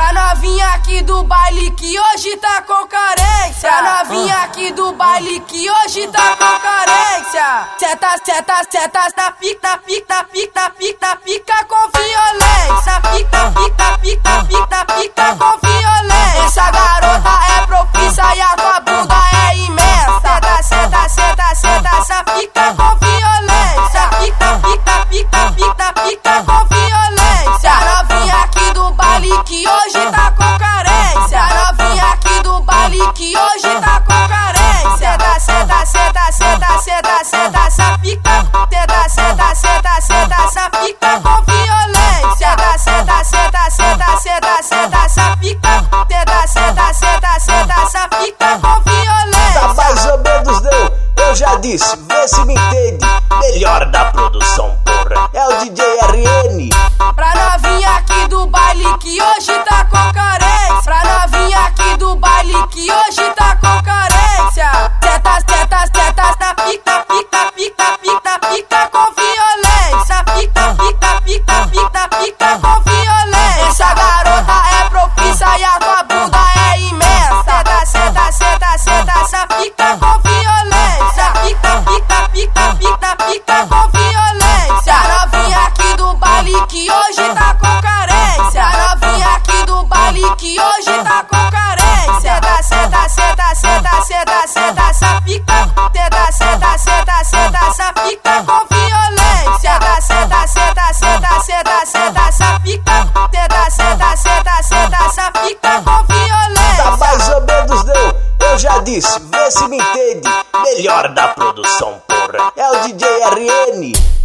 Pra novinha aqui do baile que hoje tá com carência. Pra novinha aqui do baile que hoje tá com carência. Seta, seta, seta, na pica, pica, pica, pica, pica com violência. Pica, pica, pica, hoje tá com carência. Novinha aqui do baile que hoje tá com carência. Seta, seta, seta, seta, seta, seta, essa pica. Seta, seta, seta, seta, essa pica com violência. Seta, seta, seta, seta, seta, essa pica. Seta, seta, seta, seta, essa pica com Tá violência. mais ou menos não, eu já disse, vê se me entende. Melhor da produção, porra, é o DJ RN. Pra novinha aqui do baile que hoje que hoje tá com carência. Seta, seta, seta, na pica, pica, pica, pica, pica com violência. Pica, pica, pica, pica, pica com violência. Essa garota é propícia e a tua bunda é imensa. Seta, seta, seta, seta, essa pica com violência. Disse, vê se me entende. Melhor da produção, porra, é o DJ RN.